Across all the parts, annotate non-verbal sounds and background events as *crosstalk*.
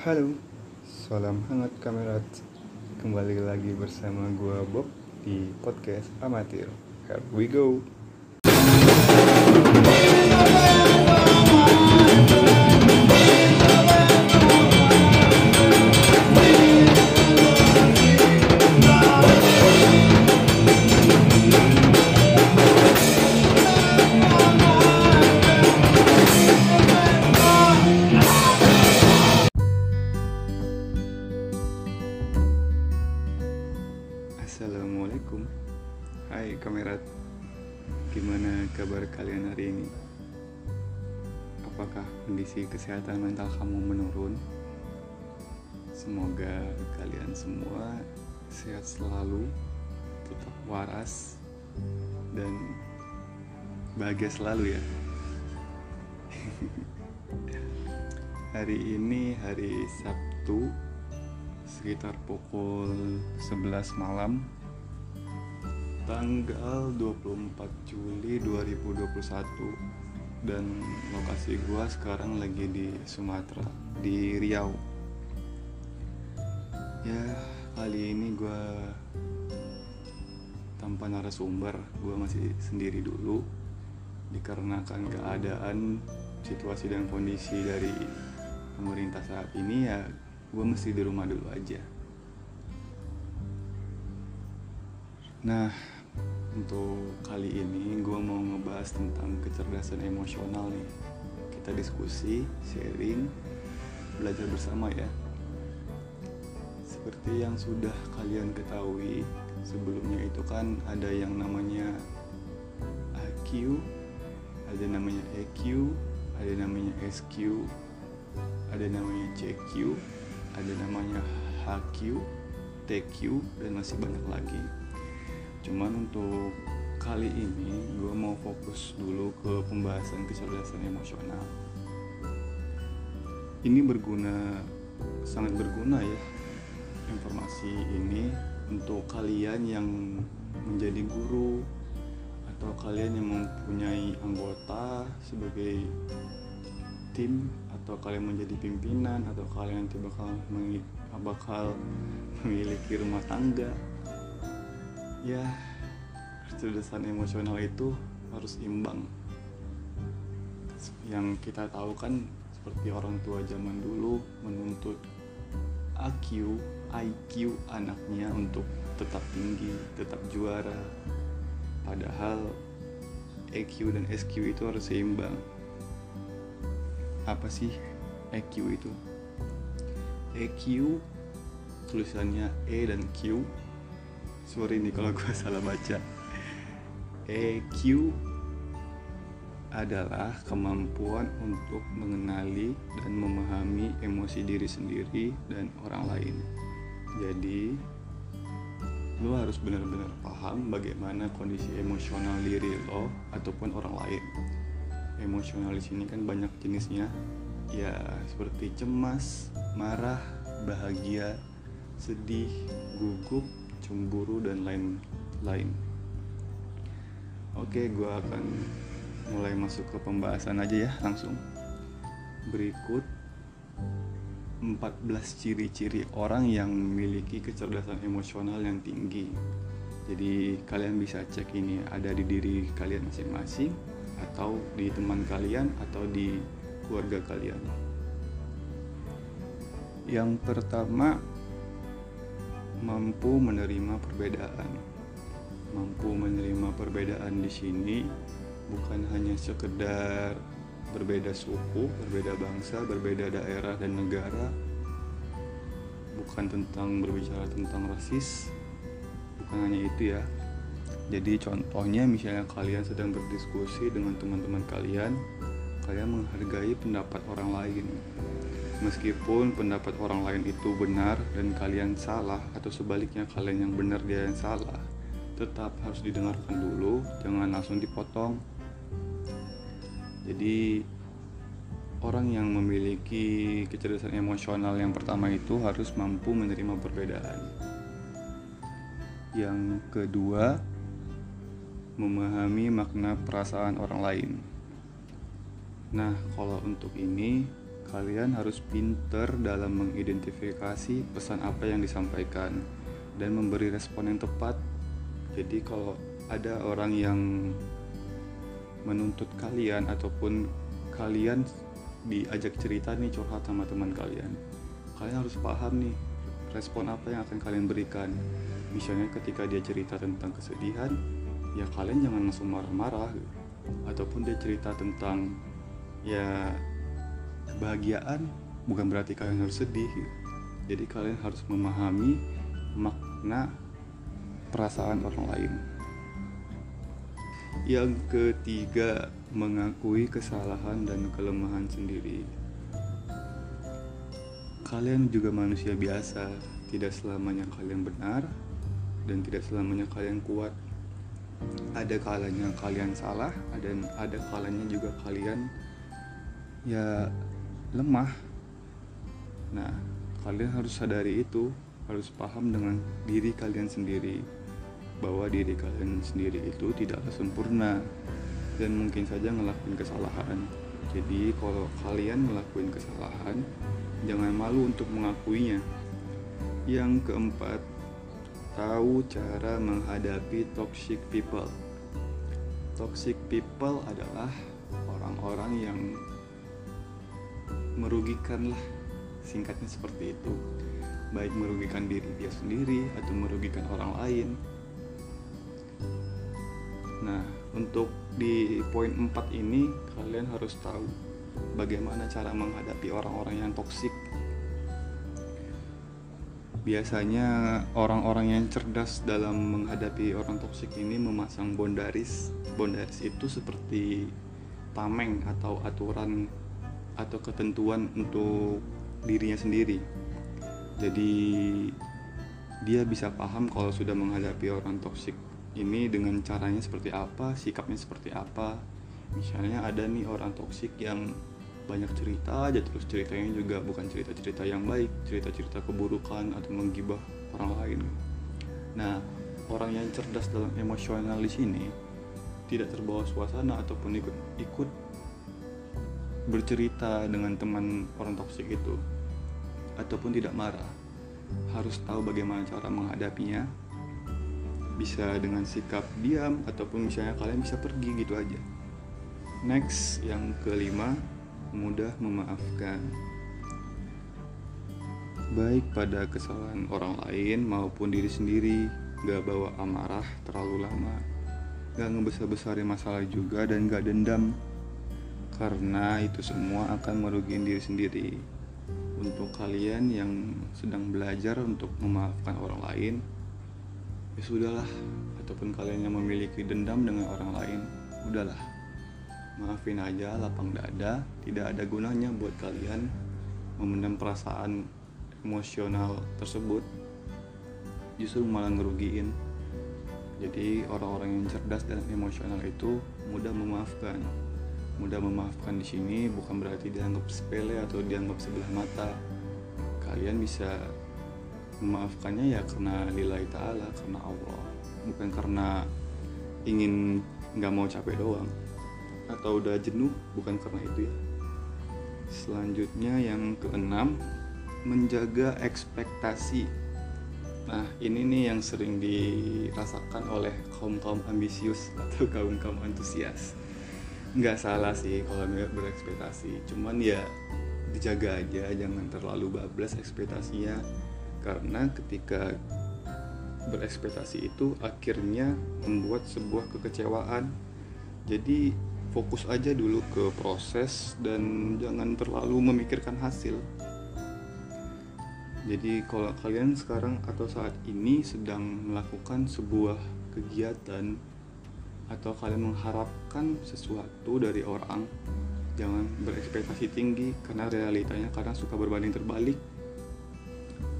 Halo, salam hangat kamerat. Kembali lagi bersama gua Bob di podcast amatir. Here we go kalian hari ini? Apakah kondisi kesehatan mental kamu menurun? Semoga kalian semua sehat selalu Tetap waras Dan bahagia selalu ya *laughs* Hari ini hari Sabtu sekitar pukul 11 malam tanggal 24 Juli 2021 dan lokasi gua sekarang lagi di Sumatera di Riau. Ya kali ini gua tanpa narasumber gua masih sendiri dulu dikarenakan keadaan situasi dan kondisi dari pemerintah saat ini ya gue mesti di rumah dulu aja. Nah untuk kali ini gue mau ngebahas tentang kecerdasan emosional nih kita diskusi sharing belajar bersama ya seperti yang sudah kalian ketahui sebelumnya itu kan ada yang namanya IQ ada namanya EQ ada namanya SQ ada namanya CQ ada namanya HQ, TQ, dan masih banyak lagi. Cuman untuk kali ini gue mau fokus dulu ke pembahasan kecerdasan emosional. Ini berguna, sangat berguna ya informasi ini untuk kalian yang menjadi guru atau kalian yang mempunyai anggota sebagai tim atau kalian menjadi pimpinan atau kalian nanti bakal bakal memiliki rumah tangga ya kecerdasan emosional itu harus imbang. Yang kita tahu kan seperti orang tua zaman dulu menuntut IQ IQ anaknya untuk tetap tinggi tetap juara. Padahal EQ dan SQ itu harus seimbang. Apa sih EQ itu? EQ tulisannya E dan Q sorry nih kalau gue *laughs* salah baca. EQ adalah kemampuan untuk mengenali dan memahami emosi diri sendiri dan orang lain. Jadi lo harus benar-benar paham bagaimana kondisi emosional diri lo ataupun orang lain. Emosional di sini kan banyak jenisnya. Ya seperti cemas, marah, bahagia, sedih, gugup, cemburu dan lain-lain. Oke, gue akan mulai masuk ke pembahasan aja ya langsung. Berikut 14 ciri-ciri orang yang memiliki kecerdasan emosional yang tinggi. Jadi kalian bisa cek ini ada di diri kalian masing-masing atau di teman kalian atau di keluarga kalian. Yang pertama, mampu menerima perbedaan. Mampu menerima perbedaan di sini bukan hanya sekedar berbeda suku, berbeda bangsa, berbeda daerah dan negara. Bukan tentang berbicara tentang rasis. Bukan hanya itu ya, jadi contohnya misalnya kalian sedang berdiskusi dengan teman-teman kalian, kalian menghargai pendapat orang lain. Meskipun pendapat orang lain itu benar dan kalian salah atau sebaliknya kalian yang benar dia yang salah, tetap harus didengarkan dulu, jangan langsung dipotong. Jadi orang yang memiliki kecerdasan emosional yang pertama itu harus mampu menerima perbedaan. Yang kedua, memahami makna perasaan orang lain. Nah, kalau untuk ini kalian harus pinter dalam mengidentifikasi pesan apa yang disampaikan dan memberi respon yang tepat. Jadi kalau ada orang yang menuntut kalian ataupun kalian diajak cerita nih curhat sama teman kalian, kalian harus paham nih respon apa yang akan kalian berikan. Misalnya ketika dia cerita tentang kesedihan, ya kalian jangan langsung marah-marah ataupun dia cerita tentang ya kebahagiaan bukan berarti kalian harus sedih. Jadi kalian harus memahami makna perasaan orang lain. Yang ketiga mengakui kesalahan dan kelemahan sendiri. Kalian juga manusia biasa. Tidak selamanya kalian benar dan tidak selamanya kalian kuat. Ada kalanya kalian salah dan ada kalanya juga kalian ya lemah. Nah kalian harus sadari itu harus paham dengan diri kalian sendiri bahwa diri kalian sendiri itu tidaklah sempurna dan mungkin saja ngelakuin kesalahan. Jadi kalau kalian ngelakuin kesalahan jangan malu untuk mengakuinya. Yang keempat tahu cara menghadapi toxic people. Toxic people adalah orang-orang yang merugikan lah, singkatnya seperti itu. Baik merugikan diri dia sendiri atau merugikan orang lain. Nah, untuk di poin 4 ini kalian harus tahu bagaimana cara menghadapi orang-orang yang toksik biasanya orang-orang yang cerdas dalam menghadapi orang toksik ini memasang bondaris. Bondaris itu seperti tameng atau aturan atau ketentuan untuk dirinya sendiri. Jadi dia bisa paham kalau sudah menghadapi orang toksik ini dengan caranya seperti apa, sikapnya seperti apa. Misalnya ada nih orang toksik yang banyak cerita aja terus ceritanya juga bukan cerita-cerita yang baik cerita-cerita keburukan atau menggibah orang lain nah orang yang cerdas dalam emosional di sini tidak terbawa suasana ataupun ikut ikut bercerita dengan teman orang toksik itu ataupun tidak marah harus tahu bagaimana cara menghadapinya. Bisa dengan sikap diam ataupun misalnya kalian bisa pergi gitu aja. Next yang kelima mudah memaafkan. Baik pada kesalahan orang lain maupun diri sendiri gak bawa amarah terlalu lama. Gak ngebesar-besarin masalah juga dan gak dendam karena itu semua akan merugikan diri sendiri. Untuk kalian yang sedang belajar untuk memaafkan orang lain ya sudahlah. Ataupun kalian yang memiliki dendam dengan orang lain udahlah. Maafin aja lapang dada tidak ada gunanya buat kalian memendam perasaan emosional tersebut. Justru malah ngerugiin. Jadi orang-orang yang cerdas dan emosional itu mudah memaafkan mudah memaafkan di sini bukan berarti dianggap sepele atau dianggap sebelah mata. Kalian bisa memaafkannya ya karena lillahi ta'ala karena Allah. Bukan karena ingin nggak mau capek doang. Atau udah jenuh bukan karena itu ya. Selanjutnya yang keenam menjaga ekspektasi. Nah ini nih yang sering dirasakan oleh kaum kaum ambisius atau kaum kaum antusias nggak salah sih kalau berekspektasi. Cuman ya dijaga aja jangan terlalu bablas ekspektasinya. Karena ketika berekspektasi itu akhirnya membuat sebuah kekecewaan. Jadi fokus aja dulu ke proses dan jangan terlalu memikirkan hasil. Jadi kalau kalian sekarang atau saat ini sedang melakukan sebuah kegiatan atau kalian mengharapkan sesuatu dari orang jangan berekspektasi tinggi karena realitanya kadang suka berbanding terbalik.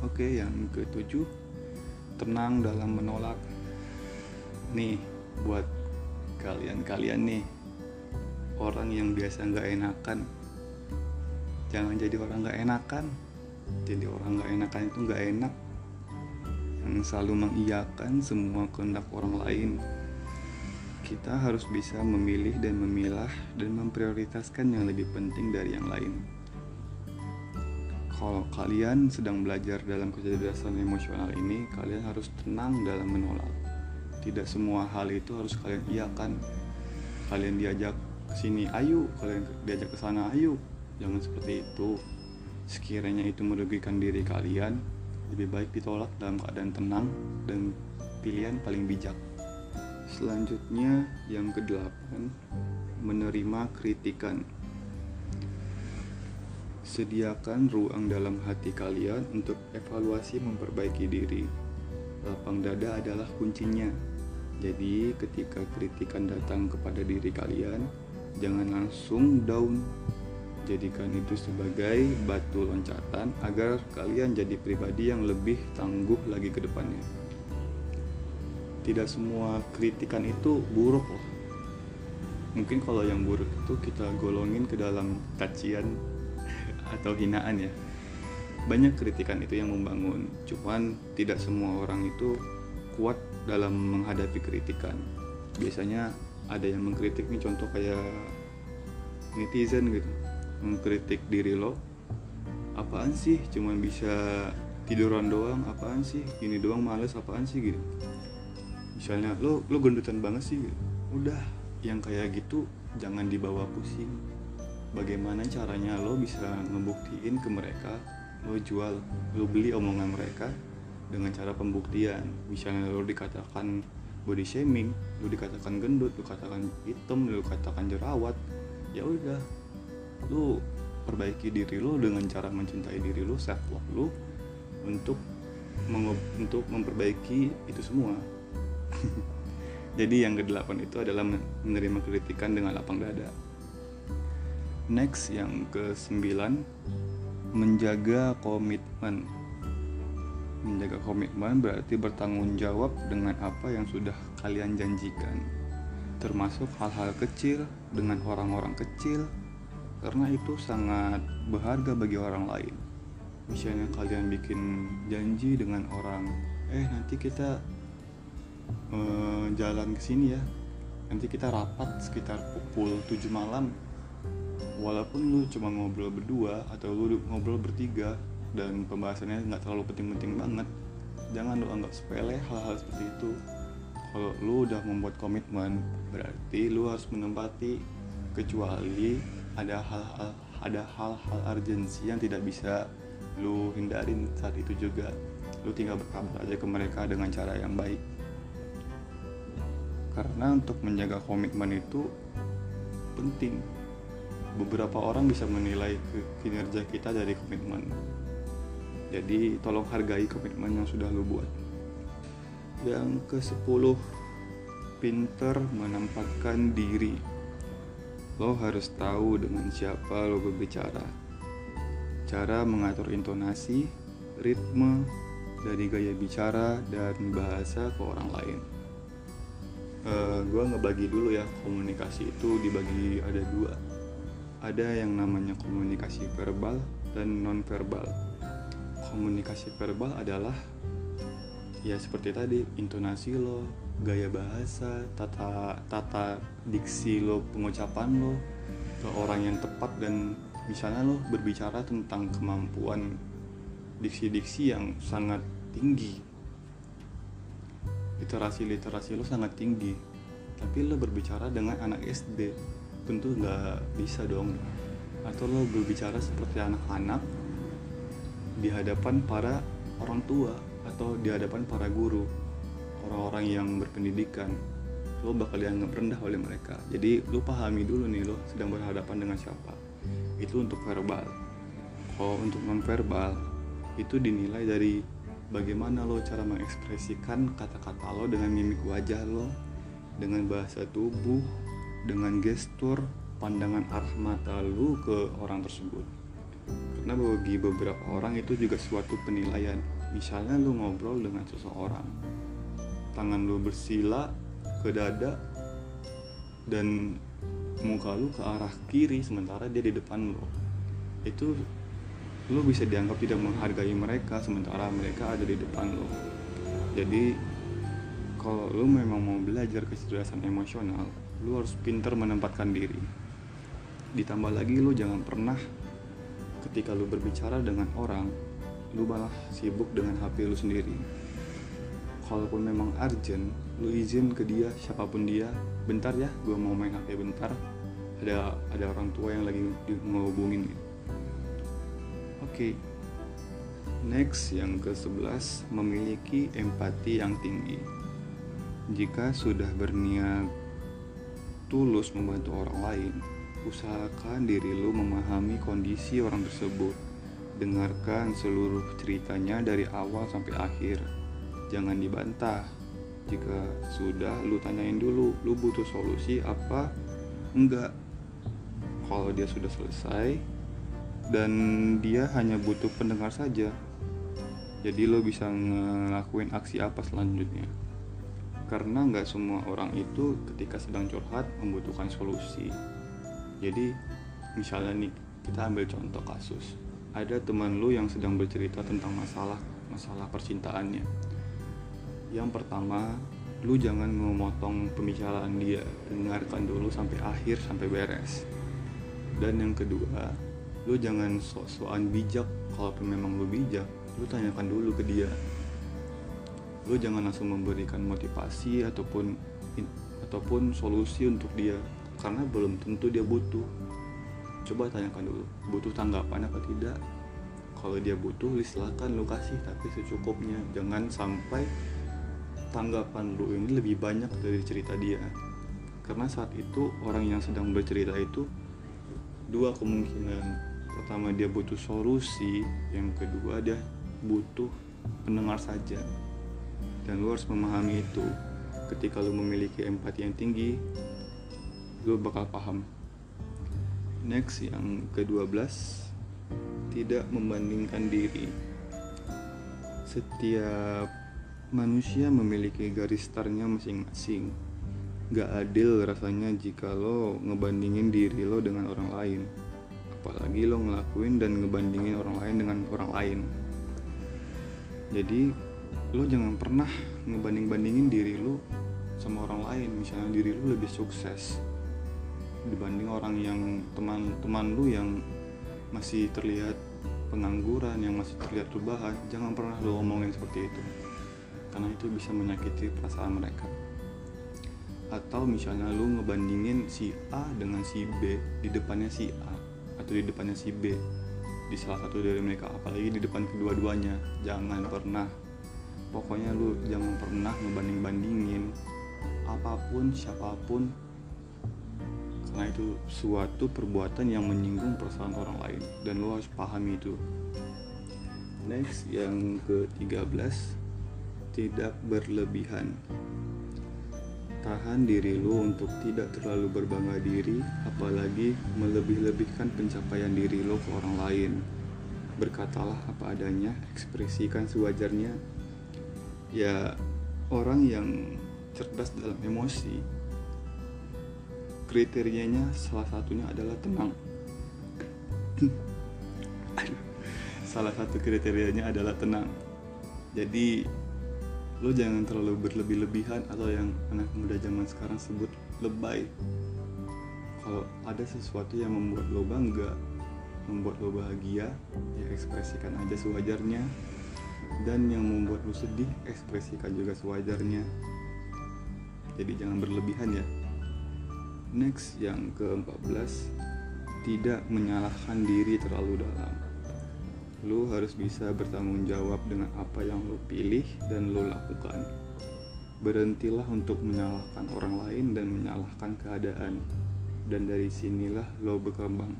Oke yang ketujuh tenang dalam menolak. Nih buat kalian-kalian nih orang yang biasa nggak enakan. Jangan jadi orang nggak enakan. Jadi orang nggak enakan itu nggak enak. Yang selalu mengiyakan semua kehendak orang lain kita harus bisa memilih dan memilah dan memprioritaskan yang lebih penting dari yang lain. Kalau kalian sedang belajar dalam kecerdasan emosional ini kalian harus tenang dalam menolak. Tidak semua hal itu harus kalian iakan. Kalian diajak ke sini ayo. Kalian diajak ke sana ayo. Jangan seperti itu. Sekiranya itu merugikan diri kalian lebih baik ditolak dalam keadaan tenang dan pilihan paling bijak selanjutnya yang kedelapan menerima kritikan Sediakan ruang dalam hati kalian untuk evaluasi memperbaiki diri. Lapang dada adalah kuncinya. Jadi, ketika kritikan datang kepada diri kalian, jangan langsung down. Jadikan itu sebagai batu loncatan agar kalian jadi pribadi yang lebih tangguh lagi ke depannya. Tidak semua kritikan itu buruk loh. Mungkin kalau yang buruk itu kita golongin ke dalam cacian *laughs* atau hinaan ya. Banyak kritikan itu yang membangun cuman tidak semua orang itu kuat dalam menghadapi kritikan. Biasanya ada yang mengkritik nih contoh kayak netizen gitu mengkritik diri lo apaan sih? Cuman bisa tiduran doang apaan sih? Ini doang males apaan sih? gitu misalnya lo lo gendutan banget sih. Udah yang kayak gitu jangan dibawa pusing. Bagaimana caranya lo bisa ngebuktiin ke mereka? Lo jual lo beli omongan mereka dengan cara pembuktian. Misalnya lo dikatakan body shaming lo dikatakan gendut lo katakan hitam lo katakan jerawat ya udah. Lo perbaiki diri lo dengan cara mencintai diri lo self love lo untuk untuk memperbaiki itu semua *laughs* jadi yang kedelapan itu adalah menerima kritikan dengan lapang dada Next yang ke sembilan menjaga komitmen. Menjaga komitmen berarti bertanggung jawab dengan apa yang sudah kalian janjikan. Termasuk hal-hal kecil dengan orang-orang kecil karena itu sangat berharga bagi orang lain. Misalnya kalian bikin janji dengan orang, eh nanti kita uh, jalan ke sini ya. Nanti kita rapat sekitar pukul 7 malam. Walaupun lu cuma ngobrol berdua atau lu ngobrol bertiga dan pembahasannya nggak terlalu penting-penting banget jangan lu anggap sepele hal-hal seperti itu. Kalau lu udah membuat komitmen berarti lu harus menempati kecuali ada hal-hal ada hal-hal urgensi yang tidak bisa lu hindarin saat itu juga. Lu tinggal berkabar aja ke mereka dengan cara yang baik karena untuk menjaga komitmen itu penting. Beberapa orang bisa menilai kinerja kita dari komitmen. Jadi tolong hargai komitmen yang sudah lo buat. Yang ke 10 pinter menempatkan diri. Lo harus tahu dengan siapa lo berbicara. Cara mengatur intonasi ritme dari gaya bicara dan bahasa ke orang lain uh, eh, gue ngebagi dulu ya komunikasi itu dibagi ada dua. Ada yang namanya komunikasi verbal dan non verbal komunikasi verbal adalah ya seperti tadi intonasi lo gaya bahasa tata tata diksi lo pengucapan lo ke orang yang tepat dan misalnya lo berbicara tentang kemampuan diksi-diksi yang sangat tinggi literasi-literasi lo sangat tinggi. Tapi lo berbicara dengan anak SD tentu nggak bisa dong. Atau lo berbicara seperti anak-anak di hadapan para orang tua atau di hadapan para guru orang-orang yang berpendidikan lo bakal dianggap rendah oleh mereka. Jadi lo pahami dulu nih lo sedang berhadapan dengan siapa. Itu untuk verbal. Kalau untuk non verbal itu dinilai dari bagaimana lo cara mengekspresikan kata-kata lo dengan mimik wajah lo? Dengan bahasa tubuh? Dengan gestur? Pandangan arah mata lu ke orang tersebut? Karena bagi beberapa orang itu juga suatu penilaian. Misalnya lu ngobrol dengan seseorang. Tangan lu bersila ke dada dan muka lu ke arah kiri sementara dia di depan lu itu lu bisa dianggap tidak menghargai mereka sementara mereka ada di depan lu. Jadi kalau lu memang mau belajar kecerdasan emosional lu harus pinter menempatkan diri. Ditambah lagi lu jangan pernah ketika lu berbicara dengan orang lu malah sibuk dengan HP lu sendiri. Kalaupun memang urgent lu izin ke dia siapa pun dia bentar ya gue mau main HP bentar. Ada ada orang tua yang lagi ngehubungin gitu. Oke. Next yang ke 11 memiliki empati yang tinggi. Jika sudah berniat tulus membantu orang lain usahakan diri lu memahami kondisi orang tersebut. Dengarkan seluruh ceritanya dari awal sampai akhir. Jangan dibantah. Jika sudah lu tanyain dulu lu butuh solusi apa? Enggak. Kalau dia sudah selesai dan dia hanya butuh pendengar saja. Jadi lo bisa ngelakuin aksi apa selanjutnya. Karena nggak semua orang itu ketika sedang curhat membutuhkan solusi. Jadi misalnya nih kita ambil contoh kasus. Ada teman lu yang sedang bercerita tentang masalah masalah percintaannya. Yang pertama lu jangan memotong pembicaraan dia. Dengarkan dulu sampai akhir sampai beres. Dan yang kedua lu jangan sok-sokan bijak kalau memang lu bijak lu tanyakan dulu ke dia. Lu jangan langsung memberikan motivasi ataupun ataupun solusi untuk dia karena belum tentu dia butuh. Coba tanyakan dulu butuh tanggapan apa tidak? Kalau dia butuh silakan lu kasih tapi secukupnya. Jangan sampai tanggapan lu ini lebih banyak dari cerita dia. Karena saat itu orang yang sedang bercerita itu dua kemungkinan pertama dia butuh solusi. Yang kedua dia butuh pendengar saja. Dan lu harus memahami itu. Ketika lu memiliki empati yang tinggi gue bakal paham. Next yang ke-12 tidak membandingkan diri. Setiap manusia memiliki garis startnya masing-masing. Gak adil rasanya jika lo ngebandingin diri lo dengan orang lain apalagi lo ngelakuin dan ngebandingin orang lain dengan orang lain. Jadi lo jangan pernah ngebanding-bandingin diri lo sama orang lain. Misalnya diri lo lebih sukses dibanding orang yang teman-teman lu yang masih terlihat pengangguran yang masih terlihat rebahan jangan pernah lu ngomongin seperti itu karena itu bisa menyakiti perasaan mereka. Atau misalnya lu ngebandingin si A dengan si B di depannya si A atau di depannya si B. Di salah satu dari mereka apalagi di depan kedua-duanya. Jangan pernah. Pokoknya lu jangan pernah ngebanding-bandingin apa pun siapa pun. Karena itu suatu perbuatan yang menyinggung perasaan orang lain. Dan lo harus pahami itu. Next yang ke-13 tidak berlebihan tahan diri lo untuk tidak terlalu berbangga diri apalagi melebih-lebihkan pencapaian diri lo ke orang lain. Berkatalah apa adanya ekspresikan sewajarnya. Ya orang yang cerdas dalam emosi. Kriterianya salah satunya adalah tenang. *laughs* Salah satu kriterianya adalah tenang. Jadi lo jangan terlalu berlebih-lebihan atau yang anak muda zaman sekarang sebut lebay. Kalau ada sesuatu yang membuat lo bangga membuat lo bahagia ya ekspresikan aja sewajarnya. Dan yang membuat lo sedih ekspresikan juga sewajarnya. Jadi jangan berlebihan ya. Next yang ke-14 Tidak menyalahkan diri terlalu dalam Lu harus bisa bertanggung jawab dengan apa yang lu pilih dan lu lakukan. Berhentilah untuk menyalahkan orang lain dan menyalahkan keadaan. Dan dari sinilah lo berkembang.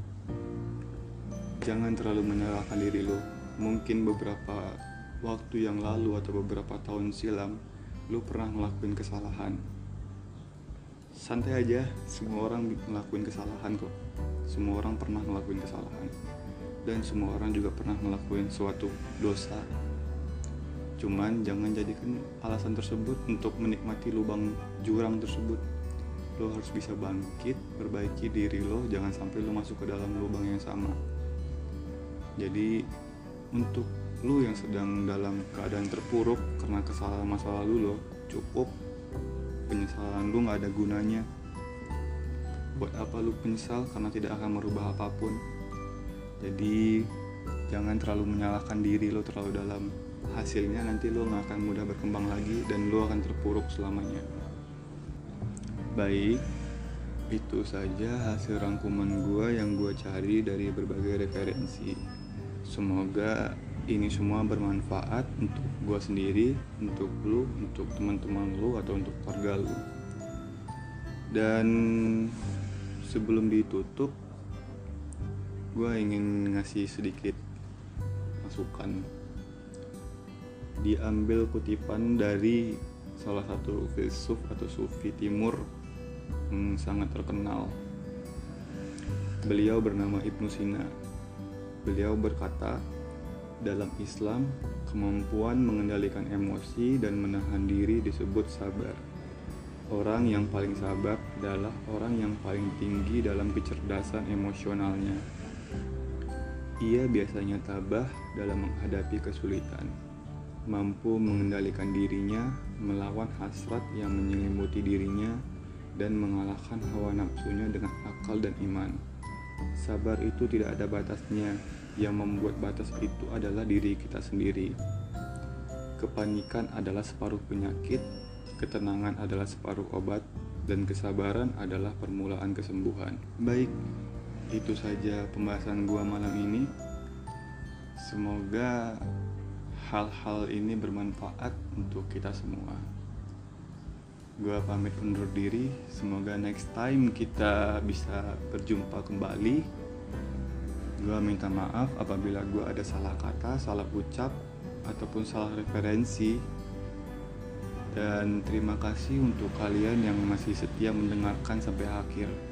Jangan terlalu menyalahkan diri lo Mungkin beberapa waktu yang lalu atau beberapa tahun silam Lu pernah ngelakuin kesalahan. Santai aja semua orang ngelakuin kesalahan kok. Semua orang pernah ngelakuin kesalahan dan semua orang juga pernah ngelakuin suatu dosa. Cuman jangan jadikan alasan tersebut untuk menikmati lubang jurang tersebut. Lo harus bisa bangkit perbaiki diri lo jangan sampai lo masuk ke dalam lubang yang sama. Jadi untuk lo yang sedang dalam keadaan terpuruk karena kesalahan masa lalu lo cukup. Penyesalan lu nggak ada gunanya. Buat apa lu penyesal karena tidak akan merubah apa pun jadi jangan terlalu menyalahkan diri lo terlalu dalam. Hasilnya nanti lo nggak akan mudah berkembang lagi dan lo akan terpuruk selamanya. Baik itu saja hasil rangkuman gue yang gue cari dari berbagai referensi. Semoga ini semua bermanfaat untuk gue sendiri untuk lu untuk teman-teman lu atau untuk keluarga lu. Dan sebelum ditutup gue ingin ngasih sedikit masukan. Diambil kutipan dari salah satu filsuf atau sufi timur yang sangat terkenal. Beliau bernama Ibnu Sina. Beliau berkata dalam Islam kemampuan mengendalikan emosi dan menahan diri disebut sabar. Orang yang paling sabar adalah orang yang paling tinggi dalam kecerdasan emosionalnya ia biasanya tabah dalam menghadapi kesulitan, mampu mengendalikan dirinya, melawan hasrat yang menyelimuti dirinya, dan mengalahkan hawa nafsunya dengan akal dan iman. Sabar itu tidak ada batasnya, yang membuat batas itu adalah diri kita sendiri. Kepanikan adalah separuh penyakit, ketenangan adalah separuh obat, dan kesabaran adalah permulaan kesembuhan. Baik, itu saja pembahasan gua malam ini. Semoga hal-hal ini bermanfaat untuk kita semua. Gua pamit undur diri. Semoga next time kita bisa berjumpa kembali. Gua minta maaf apabila gua ada salah kata salah ucap ataupun salah referensi. Dan terima kasih untuk kalian yang masih setia mendengarkan sampai akhir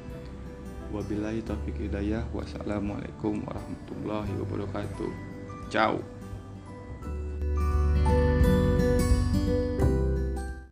Wabillahi taufiq hidayah. Wassalamualaikum warahmatullahi wabarakatuh. Ciao.